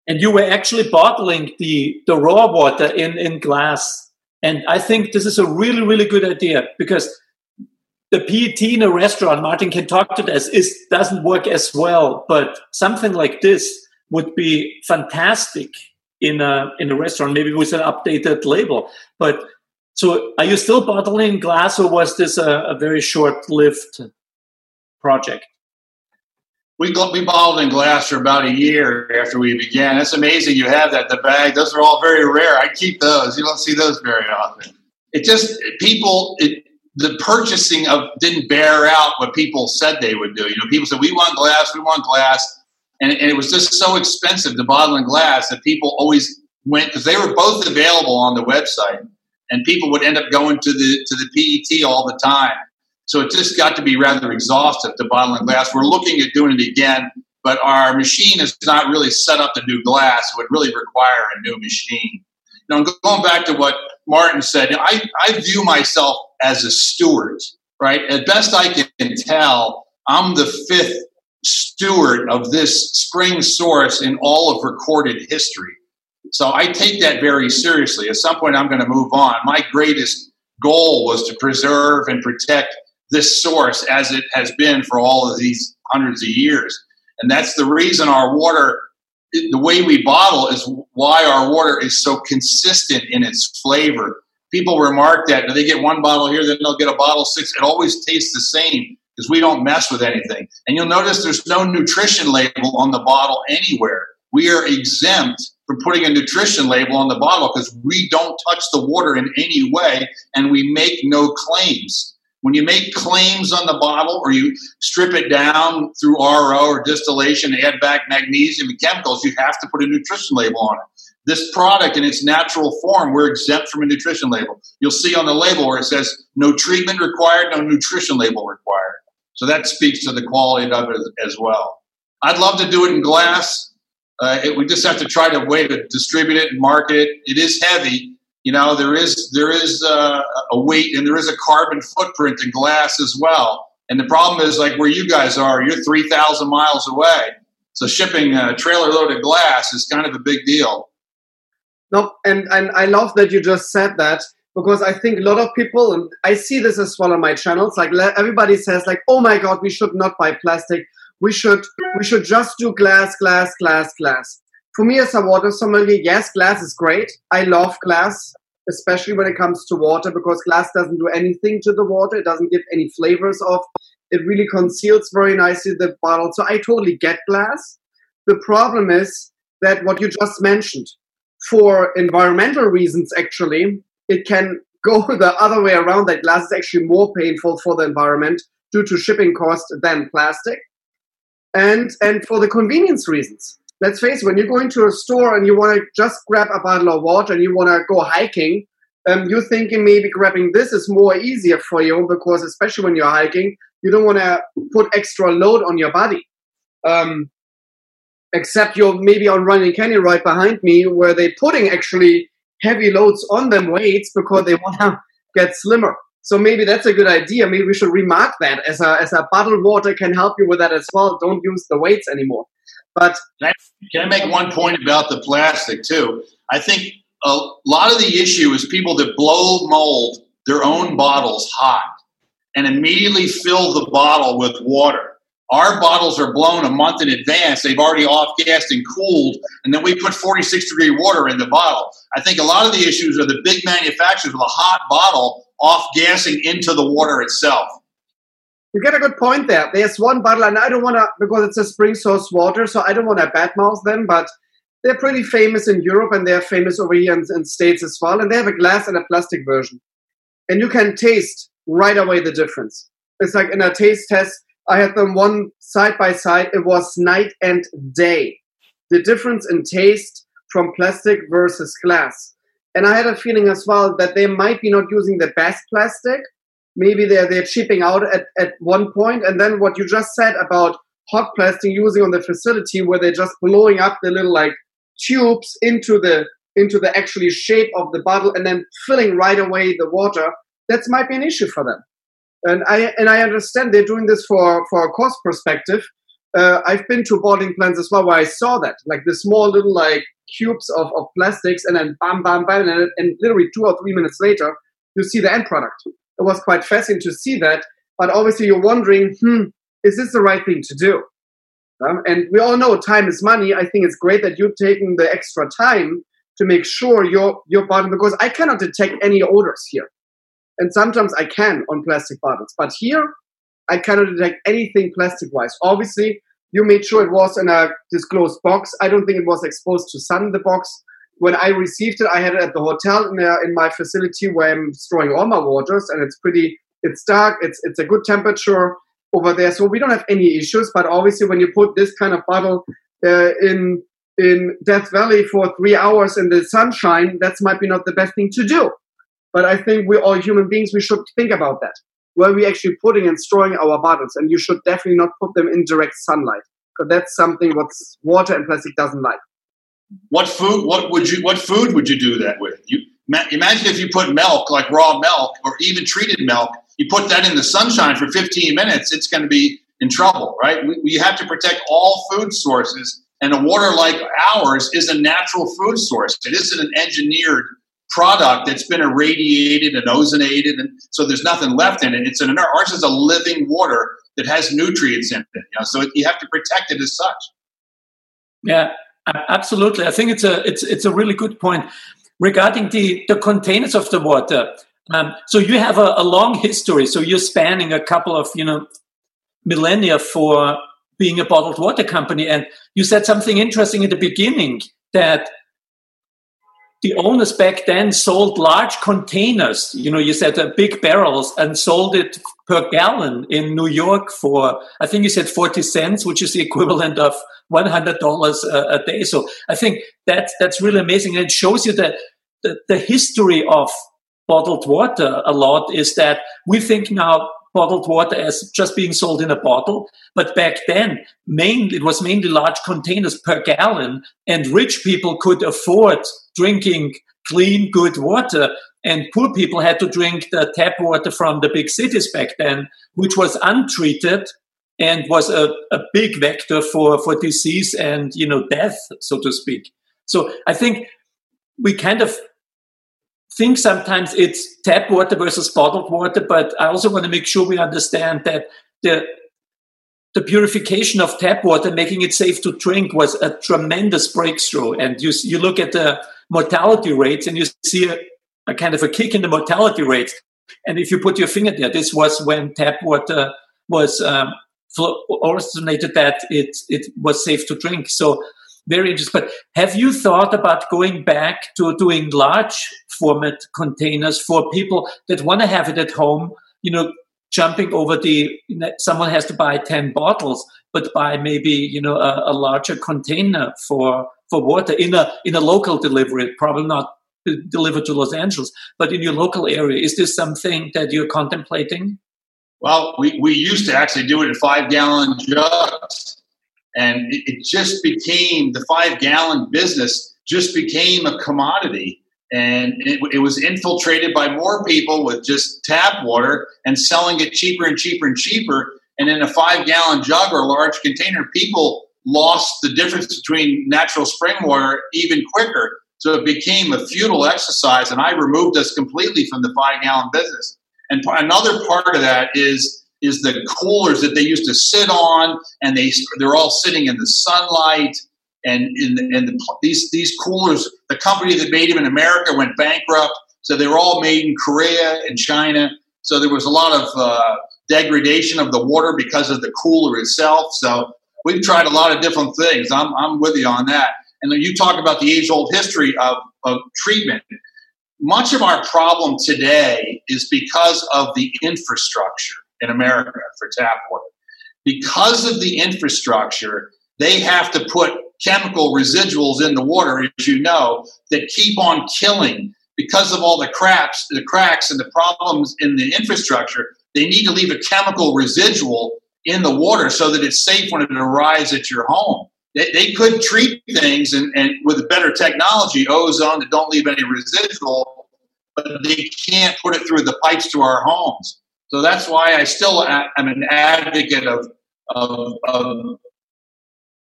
[SPEAKER 2] And you were actually bottling the the raw water in in glass. And I think this is a really really good idea because the PET in a restaurant, Martin can talk to this, is doesn't work as well. But something like this would be fantastic in a in a restaurant, maybe with an updated label. But so, are you still bottling glass, or was this a, a very short-lived project?
[SPEAKER 3] We we bottled in glass for about a year after we began. It's amazing you have that. The bag; those are all very rare. I keep those. You don't see those very often. It just people. It, the purchasing of didn't bear out what people said they would do. You know, people said we want glass, we want glass and, and it was just so expensive to bottle in glass that people always went because they were both available on the website, and people would end up going to the to the PET all the time. So it just got to be rather exhaustive to bottle in glass. We're looking at doing it again, but our machine is not really set up to do glass. It would really require a new machine. Now, going back to what Martin said, I, I view myself as a steward, right? As best I can tell, I'm the fifth steward of this spring source in all of recorded history. So I take that very seriously. At some point, I'm going to move on. My greatest goal was to preserve and protect this source as it has been for all of these hundreds of years. And that's the reason our water, the way we bottle, is why our water is so consistent in its flavor. People remark that they get one bottle here, then they'll get a bottle six. It always tastes the same because we don't mess with anything. And you'll notice there's no nutrition label on the bottle anywhere. We are exempt from putting a nutrition label on the bottle because we don't touch the water in any way and we make no claims. When you make claims on the bottle or you strip it down through RO or distillation, add back magnesium and chemicals, you have to put a nutrition label on it. This product in its natural form, we're exempt from a nutrition label. You'll see on the label where it says no treatment required, no nutrition label required. So that speaks to the quality of it as well. I'd love to do it in glass. Uh, it, we just have to try to way to distribute it and market it. It is heavy. You know, there is there is uh, a weight and there is a carbon footprint in glass as well. And the problem is, like where you guys are, you're three thousand miles away. So shipping a trailer load of glass is kind of a big deal.
[SPEAKER 1] No, and and I love that you just said that because I think a lot of people, and I see this as well on my channels, like everybody says, like, oh my god, we should not buy plastic. We should we should just do glass, glass, glass, glass. For me as a water sommelier, yes, glass is great. I love glass, especially when it comes to water, because glass doesn't do anything to the water. It doesn't give any flavors off. It really conceals very nicely the bottle. So I totally get glass. The problem is that what you just mentioned, for environmental reasons, actually, it can go the other way around that glass is actually more painful for the environment due to shipping cost than plastic. And and for the convenience reasons. Let's face it when you go into a store and you want to just grab a bottle of water and you want to go hiking um, you're thinking maybe grabbing this is more easier for you because especially when you're hiking you don't want to put extra load on your body. Um, except you're maybe on Runyon Canyon right behind me where they're putting actually heavy loads on them weights because they want to get slimmer. So maybe that's a good idea. Maybe we should remark that as a as a bottled water can help you with that as well. Don't use the weights anymore. But
[SPEAKER 3] can I, can I make one point about the plastic too? I think a lot of the issue is people that blow mold their own bottles hot and immediately fill the bottle with water. Our bottles are blown a month in advance. They've already off gassed and cooled, and then we put 46 degree water in the bottle. I think a lot of the issues are the big manufacturers with a hot bottle off gassing into the water itself.
[SPEAKER 1] You get a good point there. There's one bottle, and I don't want to, because it's a spring source water, so I don't want to badmouth them, but they're pretty famous in Europe and they're famous over here in, in States as well. And they have a glass and a plastic version. And you can taste right away the difference. It's like in a taste test, I had them one side by side. It was night and day. The difference in taste from plastic versus glass. And I had a feeling as well that they might be not using the best plastic. Maybe they're they're chipping out at, at one point. And then what you just said about hot plastic using on the facility where they're just blowing up the little like tubes into the into the actually shape of the bottle and then filling right away the water, that might be an issue for them and I and I understand they're doing this for for a cost perspective. Uh, I've been to bottling plants as well where I saw that, like the small little like cubes of, of plastics, and then bam, bam, bam, and, and literally two or three minutes later, you see the end product. It was quite fascinating to see that, but obviously you're wondering, hmm, is this the right thing to do? Um, and we all know time is money. I think it's great that you're taking the extra time to make sure your your bottle because I cannot detect any odors here and sometimes I can on plastic bottles. But here, I cannot detect anything plastic wise. Obviously, you made sure it was in a disclosed box. I don't think it was exposed to sun, in the box. When I received it, I had it at the hotel in, a, in my facility where I'm storing all my waters, and it's pretty, it's dark, it's, it's a good temperature over there. So we don't have any issues. But obviously, when you put this kind of bottle uh, in in Death Valley for three hours in the sunshine, that might be not the best thing to do. But I think we're all human beings. We should think about that. Where we actually putting and storing our bottles, and you should definitely not put them in direct sunlight because that's something what water and plastic doesn't like.
[SPEAKER 3] What food? What would you? What food would you do that with? You imagine if you put milk, like raw milk or even treated milk, you put that in the sunshine for 15 minutes, it's going to be in trouble, right? We, we have to protect all food sources, and a water like ours is a natural food source. It isn't an engineered product that's been irradiated and ozonated, and so there's nothing left in it. It's an inert. ours is a living water that has nutrients in it. You know, so it, you have to protect it as such.
[SPEAKER 2] Yeah, absolutely. I think it's a it's it's a really good point regarding the the containers of the water. Um, so you have a, a long history. So you're spanning a couple of you know millennia for being a bottled water company, and you said something interesting at the beginning that the owners back then sold large containers. You know, you said uh, big barrels and sold it per gallon in New York for, I think you said 40 cents, which is the equivalent of $100 a, a day. So I think that, that's really amazing. And it shows you that the, the history of bottled water a lot is that we think now bottled water as just being sold in a bottle. But back then, mainly, it was mainly large containers per gallon, and rich people could afford drinking clean, good water. And poor people had to drink the tap water from the big cities back then, which was untreated and was a, a big vector for, for disease and, you know, death, so to speak. So I think we kind of think sometimes it's tap water versus bottled water, but I also want to make sure we understand that the the purification of tap water, making it safe to drink, was a tremendous breakthrough. And you you look at the mortality rates, and you see a, a kind of a kick in the mortality rates. And if you put your finger there, this was when tap water was um, that it it was safe to drink. So very interesting. But have you thought about going back to doing large format containers for people that want to have it at home? You know, jumping over the you know, someone has to buy 10 bottles but buy maybe you know a, a, larger container for for water in a in a local delivery probably not delivered to los angeles but in your local area is this something that you're contemplating
[SPEAKER 3] well we, we used to actually do it in five gallon jugs and it, it just became the five gallon business just became a commodity and it, it, was infiltrated by more people with just tap water and selling it cheaper and cheaper and cheaper. And in a five gallon jug or a large container, people lost the difference between natural spring water even quicker. So it became a futile exercise, and I removed us completely from the five gallon business. And another part of that is is the coolers that they used to sit on, and they they're all sitting in the sunlight and in the, and the, these these coolers, the company that made them in America went bankrupt, so they were all made in Korea and China. So there was a lot of uh, degradation of the water because of the cooler itself. So we've tried a lot of different things. I'm I'm with you on that. And you talk about the age old history of, of treatment. Much of our problem today is because of the infrastructure in America for tap water. Because of the infrastructure, they have to put chemical residuals in the water, as you know, that keep on killing because of all the cracks, the cracks and the problems in the infrastructure. They need to leave a chemical residual in the water so that it's safe when it arrives at your home. They, they could treat things and, and with better technology, ozone that don't leave any residual, but they can't put it through the pipes to our homes. So that's why I still am an advocate of, of, of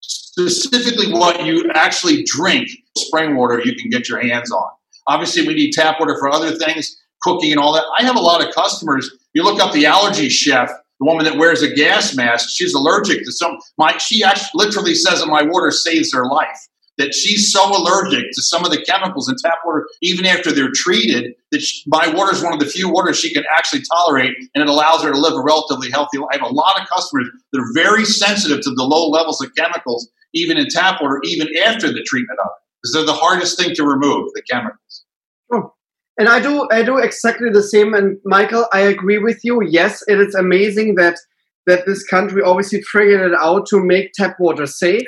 [SPEAKER 3] specifically what you actually drink spring water you can get your hands on. Obviously, we need tap water for other things, cooking and all that. I have a lot of customers. You look up the allergy chef, the woman that wears a gas mask, she's allergic to some. My she actually literally says that my water saves her life. That she's so allergic to some of the chemicals in tap water, even after they're treated, that she, my water is one of the few waters she can actually tolerate, and it allows her to live a relatively healthy life. I have a lot of customers that are very sensitive to the low levels of chemicals even in tap water, even after the treatment of it, because they're the hardest thing to remove, the chemicals.
[SPEAKER 1] Oh. And I do, I do exactly the same. And Michael, I agree with you. Yes, it is amazing that that this country obviously figured it out to make tap water safe.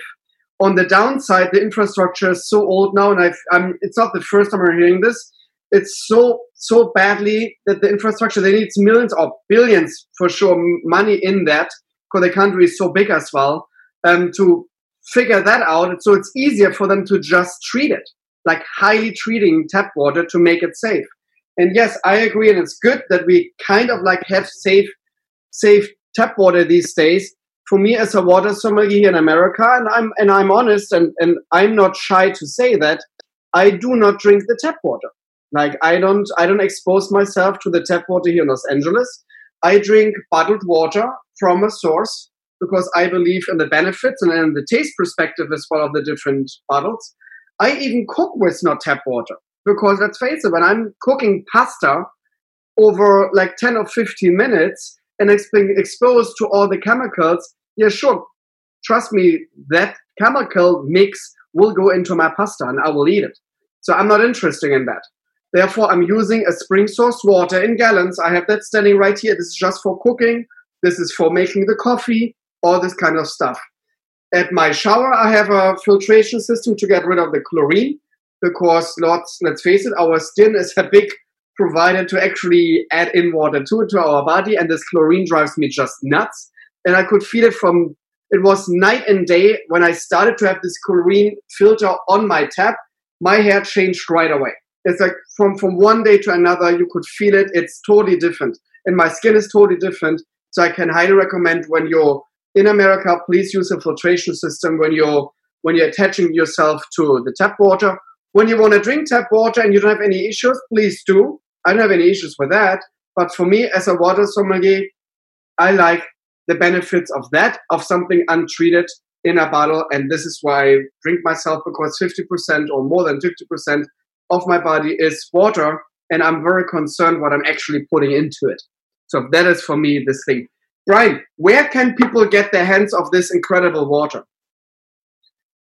[SPEAKER 1] On the downside, the infrastructure is so old now, and I've, I'm, it's not the first time I'm hearing this. It's so so badly that the infrastructure they need millions or billions for sure money in that because the country is so big as well um, to figure that out. So it's easier for them to just treat it, like highly treating tap water to make it safe. And yes, I agree, and it's good that we kind of like have safe, safe tap water these days. For me, as a water sommelier here in America, and I'm and I'm honest, and and I'm not shy to say that I do not drink the tap water. Like I don't I don't expose myself to the tap water here in Los Angeles. I drink bottled water from a source because I believe in the benefits and in the taste perspective as well of the different bottles. I even cook with not tap water because let's face it, when I'm cooking pasta over like 10 or 15 minutes and it's being exposed to all the chemicals, yeah, sure, trust me, that chemical mix will go into my pasta and I will eat it. So I'm not interested in that. Therefore, I'm using a spring source water in gallons. I have that standing right here. This is just for cooking. This is for making the coffee all this kind of stuff. At my shower, I have a filtration system to get rid of the chlorine because, let's, let's face it, our skin is a big provided to actually add in water to to our body, and this chlorine drives me just nuts. And I could feel it from it was night and day when I started to have this chlorine filter on my tap. My hair changed right away. It's like from from one day to another, you could feel it. It's totally different, and my skin is totally different. So I can highly recommend when you're in America, please use a filtration system when you're when you're attaching yourself to the tap water. When you want to drink tap water and you don't have any issues, please do. I don't have any issues with that. But for me, as a water sommelier, I like the benefits of that, of something untreated in a bottle. And this is why I drink myself because 50% or more than 50% of my body is water. And I'm very concerned what I'm actually putting into it. So that is for me this thing. Brian, where can people get their hands of this incredible water?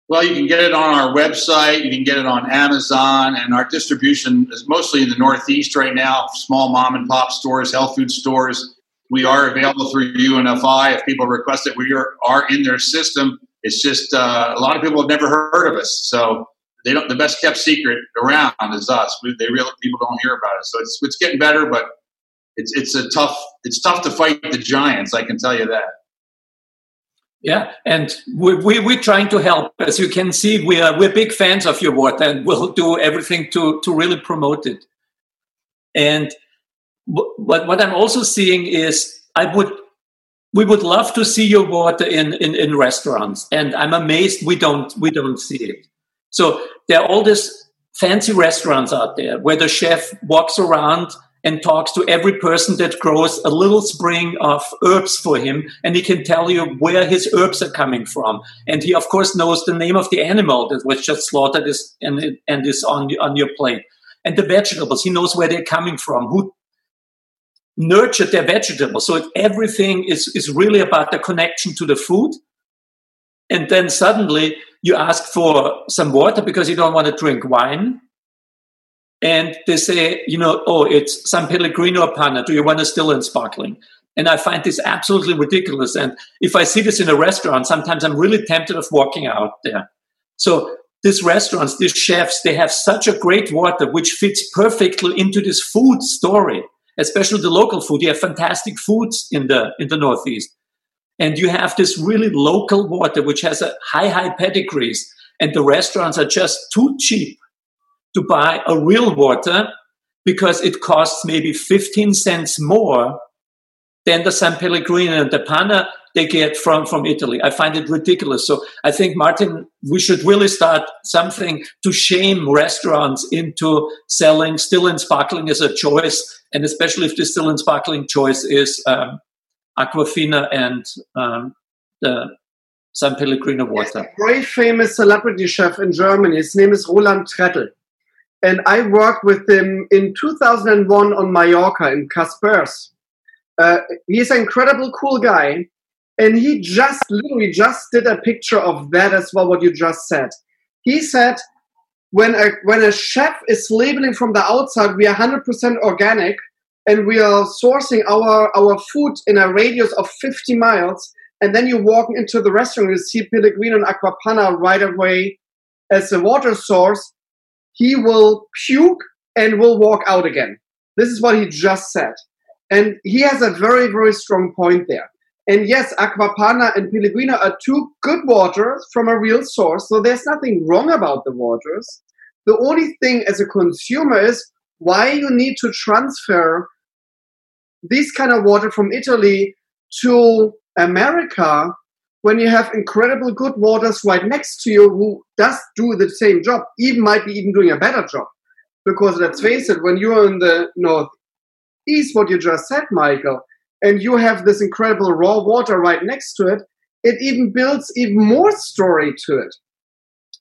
[SPEAKER 3] Well, you can get it on our website. You can get it on Amazon, and our distribution is mostly in the Northeast right now. Small mom and pop stores, health food stores. We are available through UNFI if people request it. We are, are in their system. It's just uh, a lot of people have never heard of us, so they don't. The best kept secret around is us. We, they real people don't hear about it. So it's it's getting better, but it's it's a tough it's tough to fight the giants. I can tell you that.
[SPEAKER 2] Yeah, and we, we, we're trying to help. As you can see, we are, we're big fans of your work and we'll do everything to, to really promote it. And what, what I'm also seeing is I would, we would love to see your water in, in, in restaurants. And I'm amazed we don't, we don't see it. So there are all these fancy restaurants out there where the chef walks around and talks to every person that grows a little spring of herbs for him and he can tell you where his herbs are coming from. And he of course knows the name of the animal that was just slaughtered and, and is on, on your plate. And the vegetables he knows where they're coming from who nurtured their vegetables. So everything is, is really about the connection to the food and then suddenly you ask for some water because you don't want to drink wine and they say, you know, oh, it's San Pellegrino Panna. Do you want a still and sparkling? And I find this absolutely ridiculous. And if I see this in a restaurant, sometimes I'm really tempted of walking out there. So these restaurants, these chefs, they have such a great water which fits perfectly into this food story, especially the local food. You have fantastic foods in the in the Northeast. And you have this really local water which has a high, high pedigrees. And the restaurants are just too cheap to buy a real water because it costs maybe 15 cents more than the San Pellegrino and the Panna they get from, from Italy. I find it ridiculous. So I think, Martin, we should really start something to shame restaurants into selling still and sparkling as a choice, and especially if the still and sparkling choice is um, Aquafina and um, the San Pellegrino water.
[SPEAKER 1] Yes, a very famous celebrity chef in Germany. His name is Roland Trettl and I worked with him in 2001 on Mallorca in Caspers. Uh, he's an incredible cool guy, and he just literally just did a picture of that as well. What you just said, he said, when a when a chef is labeling from the outside, we are 100% organic, and we are sourcing our our food in a radius of 50 miles. And then you walk into the restaurant, you see Pellegrino and Acqua Panna right away as a water source he will puke and will walk out again. This is what he just said. And he has a very, very strong point there. And yes, Acqua Panna and Pellegrino are two good waters from a real source, so there's nothing wrong about the waters. The only thing as a consumer is why you need to transfer this kind of water from Italy to America when you have incredible good waters right next to you who does do the same job, even might be even doing a better job. Because let's face it, when you're in the northeast, what you just said, Michael, and you have this incredible raw water right next to it, it even builds even more story to it.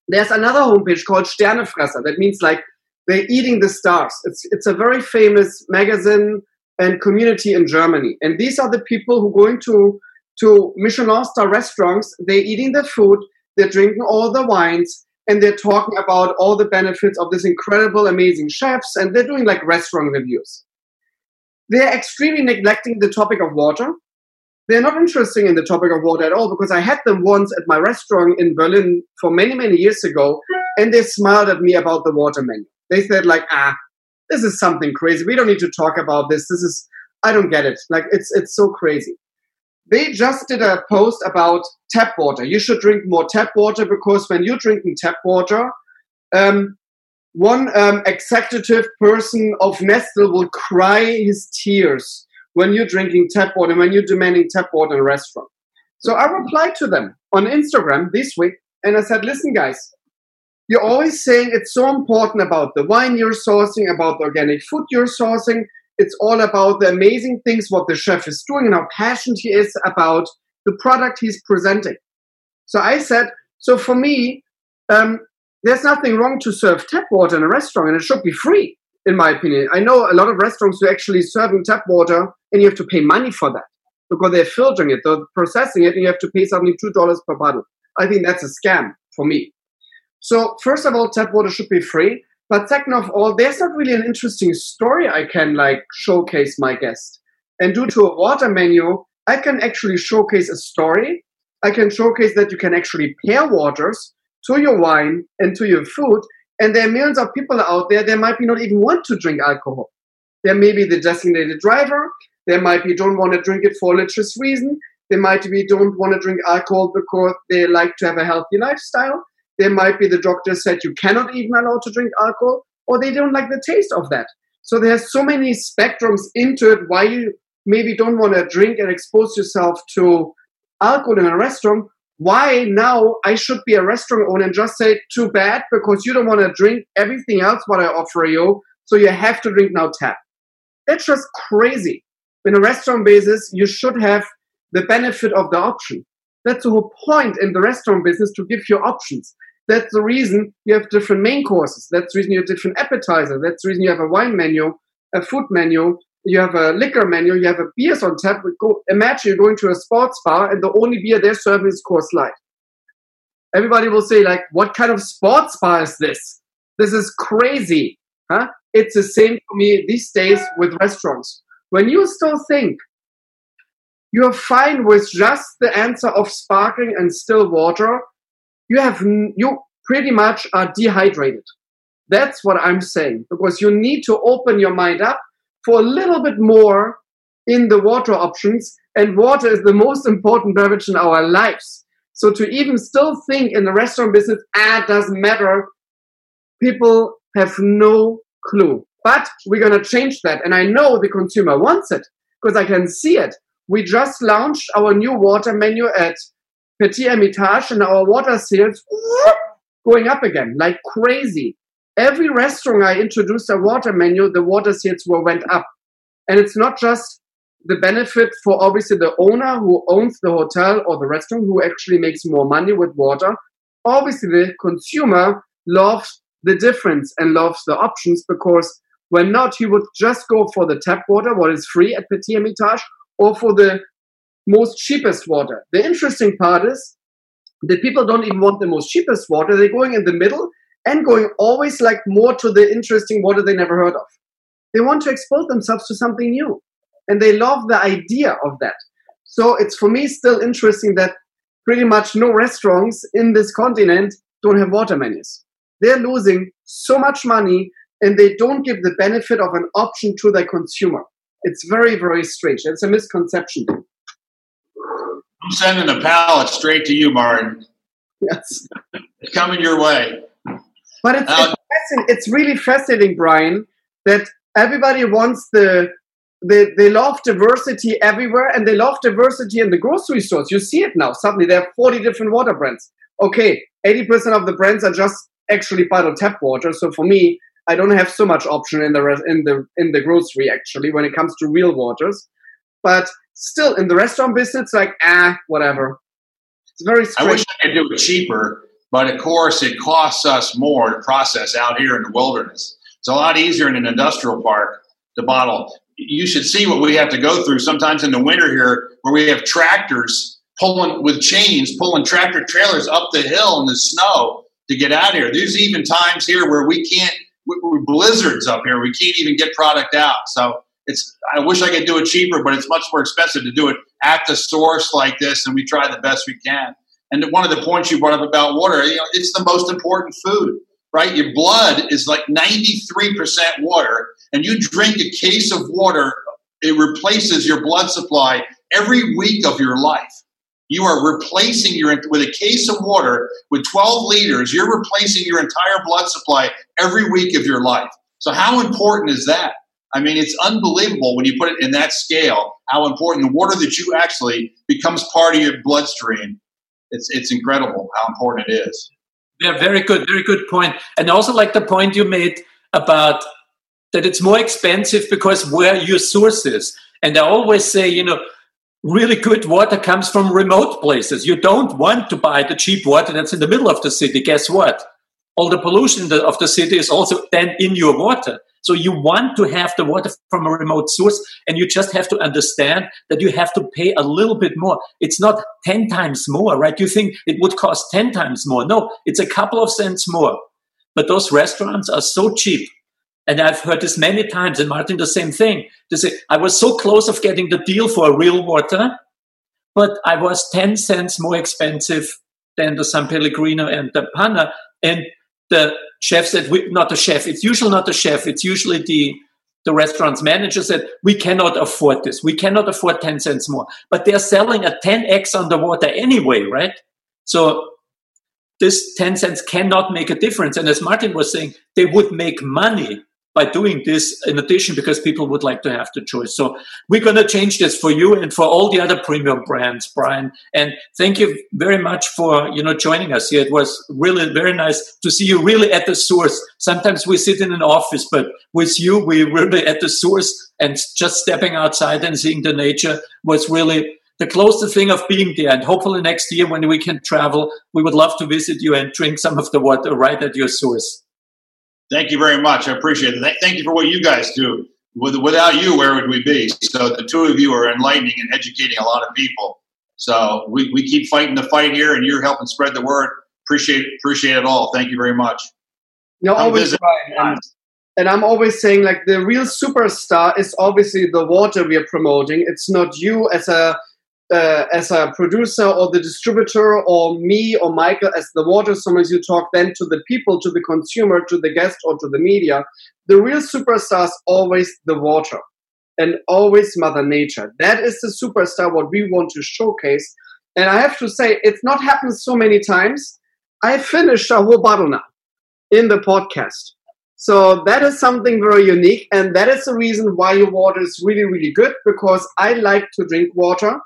[SPEAKER 1] There's another homepage called Sternefresser. That means like they're eating the stars. It's it's a very famous magazine and community in Germany. And these are the people who go into to Michelin star restaurants. They're eating the food, they're drinking all the wines, and they're talking about all the benefits of this incredible, amazing chefs, and they're doing like restaurant reviews. They're extremely neglecting the topic of water. They're not interested in the topic of water at all because I had them once at my restaurant in Berlin for many, many years ago, and they smiled at me about the water menu. They said, like, ah, this is something crazy. We don't need to talk about this. This is I don't get it. Like it's it's so crazy. They just did a post about tap water. You should drink more tap water because when you're drinking tap water, um, one um, executive person of Nestle will cry his tears when you're drinking tap water, when you're demanding tap water in a restaurant. So I replied to them on Instagram this week and I said, listen, guys, you're always saying it's so important about the wine you're sourcing, about the organic food you're sourcing. It's all about the amazing things what the chef is doing and how passionate he is about the product he's presenting. So I said, so for me, um, there's nothing wrong to serve tap water in a restaurant, and it should be free, in my opinion. I know a lot of restaurants who actually serving tap water, and you have to pay money for that because they're filtering it, they're processing it, and you have to pay something two dollars per bottle. I think that's a scam for me. So first of all, tap water should be free. But second of all, there's not really an interesting story I can like showcase my guest. And due to a water menu, I can actually showcase a story. I can showcase that you can actually pair waters to your wine and to your food. And there are millions of people out there that might be not even want to drink alcohol. There may be the designated driver. There might be don't want to drink it for a religious reason. There might be don't want to drink alcohol because they like to have a healthy lifestyle. There might be the doctor said you cannot even allow to drink alcohol, or they don't like the taste of that. So there's so many spectrums into it why you maybe don't want to drink and expose yourself to alcohol in a restaurant. Why now I should be a restaurant owner and just say too bad because you don't want to drink everything else what I offer you, so you have to drink now tap. That's just crazy. In a restaurant basis, you should have the benefit of the option. That's the whole point in the restaurant business to give you options. That's the reason you have different main courses. That's the reason you have different appetizers. That's the reason you have a wine menu, a food menu, you have a liquor menu, you have a beers on tap. Go, imagine you're going to a sports bar and the only beer they're serving is Coors Light. Everybody will say, like, what kind of sports bar is this? This is crazy. Huh? It's the same for me these days with restaurants. When you still think you're fine with just the answer of sparkling and still water, you have you pretty much are dehydrated. That's what I'm saying because you need to open your mind up for a little bit more in the water options and water is the most important beverage in our lives. So to even still think in the restaurant business, ah, doesn't matter. People have no clue. But we're going to change that. And I know the consumer wants it because I can see it. We just launched our new water menu at Petit Ermitage and our water sales going up again like crazy. Every restaurant I introduced a water menu, the water sales were went up. And it's not just the benefit for obviously the owner who owns the hotel or the restaurant who actually makes more money with water. Obviously, the consumer loves the difference and loves the options because when not, he would just go for the tap water, what is free at Petit Ermitage, or for the most cheapest water. The interesting part is that people don't even want the most cheapest water. They're going in the middle and going always like more to the interesting water they never heard of. They want to expose themselves to something new. And they love the idea of that. So it's for me still interesting that pretty much no restaurants in this continent don't have water menus. They're losing so much money and they don't give the benefit of an option to their consumer. It's very, very strange. It's a misconception.
[SPEAKER 3] I'm sending a pallet straight to you, Martin.
[SPEAKER 1] Yes.
[SPEAKER 3] it's coming your way.
[SPEAKER 1] But it's, uh, it's, it's really fascinating, Brian, that everybody wants the they, they love diversity everywhere and they love diversity in the grocery stores. You see it now. Suddenly there are 40 different water brands. Okay, 80% of the brands are just actually bottled tap water. So for me, I don't have so much option in the in the in the grocery actually when it comes to real waters. But still in the restaurant business, like ah, whatever. It's very strange.
[SPEAKER 3] I wish I could do it cheaper, but of course it costs us more to process out here in the wilderness. It's a lot easier in an industrial park to bottle. You should see what we have to go through sometimes in the winter here where we have tractors pulling with chains, pulling tractor trailers up the hill in the snow to get out here. There's even times here where we can't we're blizzards up here. We can't even get product out. So it's I wish I could do it cheaper, but it's much more expensive to do it at the source like this, and we try the best we can. And one of the points you brought up about water, you know, it's the most important food, right? Your blood is like 93% water, and you drink a case of water, it replaces your blood supply every week of your life. You are replacing your with a case of water with 12 liters. You're replacing your entire blood supply every week of your life. So how important is that? I mean, it's unbelievable when you put it in that scale. How important the water that you actually becomes part of your bloodstream. It's it's incredible how important it is.
[SPEAKER 2] Yeah, very good, very good point. And also like the point you made about that it's more expensive because where your source is. And I always say, you know, really good water comes from remote places. You don't want to buy the cheap water that's in the middle of the city. Guess what? All the pollution of the city is also then in your water. So you want to have the water from a remote source, and you just have to understand that you have to pay a little bit more. It's not 10 times more, right? You think it would cost 10 times more. No, it's a couple of cents more. But those restaurants are so cheap and I've heard this many times, and Martin, the same thing. They say, I was so close of getting the deal for real water, but I was 10 cents more expensive than the San Pellegrino and the Panna. And the chef said, we, not the chef, it's usually not the chef, it's usually the, the restaurant's manager said, we cannot afford this. We cannot afford 10 cents more. But they're selling a 10x underwater anyway, right? So this 10 cents cannot make a difference. And as Martin was saying, they would make money by doing this in addition because people would like to have the choice. So we're going to change this for you and for all the other premium brands, Brian. And thank you very much for, you know, joining us here. It was really very nice to see you really at the source. Sometimes we sit in an office, but with you, we really at the source and just stepping outside and seeing the nature was really the closest thing of being there. And hopefully next year when we can travel, we would love to visit you and drink some of the water right at your source.
[SPEAKER 3] Thank you very much. I appreciate it. Thank you for what you guys do. Without you, where would we be? So the two of you are enlightening and educating a lot of people. So we, we keep fighting the fight here, and you're helping spread the word. Appreciate appreciate it all. Thank you very much.
[SPEAKER 1] No, always And, and I'm always saying like the real superstar is obviously the water we are promoting. It's not you as a uh, as a producer or the distributor or me or Michael as the water sommeliers, you talk then to the people, to the consumer, to the guest or to the media. The real superstar is always the water and always Mother Nature. That is the superstar what we want to showcase. And I have to say, it's not happened so many times. I finished a whole bottle now in the podcast. So that is something very unique. And that is the reason why your water is really, really good because I like to drink water.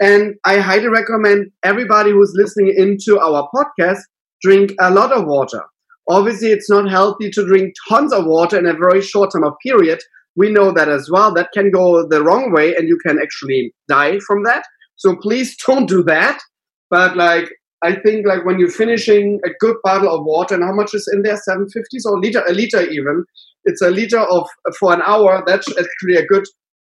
[SPEAKER 1] And I highly recommend everybody who's listening into our podcast drink a lot of water. Obviously, it's not healthy to drink tons of water in a very short time of period. We know that as well. That can go the wrong way and you can actually die from that. So please don't do that. But like, I think like when you're finishing a good bottle of water and how much is in there? 750s or a liter, a liter even. It's a liter of for an hour. That's actually a good,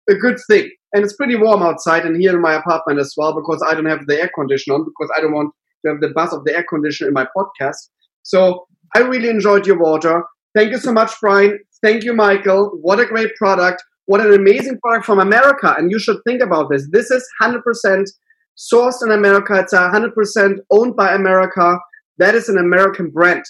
[SPEAKER 1] a good thing and it's pretty warm outside and here in my apartment as well because I don't have the air conditioner on because I don't want to have the buzz of the air conditioner in my podcast. So I really enjoyed your water. Thank you so much, Brian. Thank you, Michael. What a great product. What an amazing product from America. And you should think about this. This is 100% sourced in America. It's 100% owned by America. That is an American brand.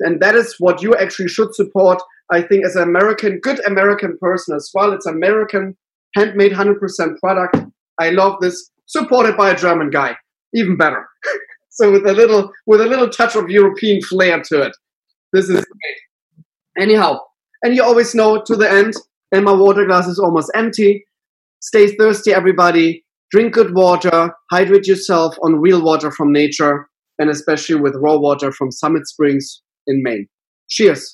[SPEAKER 1] And that is what you actually should support, I think, as an American, good American person as well. It's American handmade 100% product. I love this. Supported by a German guy, even better. so with a little with a little touch of European flair to it. This is great. Anyhow, and you always know to the end, and my water glass is almost empty. Stay thirsty, everybody. Drink good water. Hydrate yourself on real water from nature, and especially with raw water from Summit Springs in Maine. Cheers.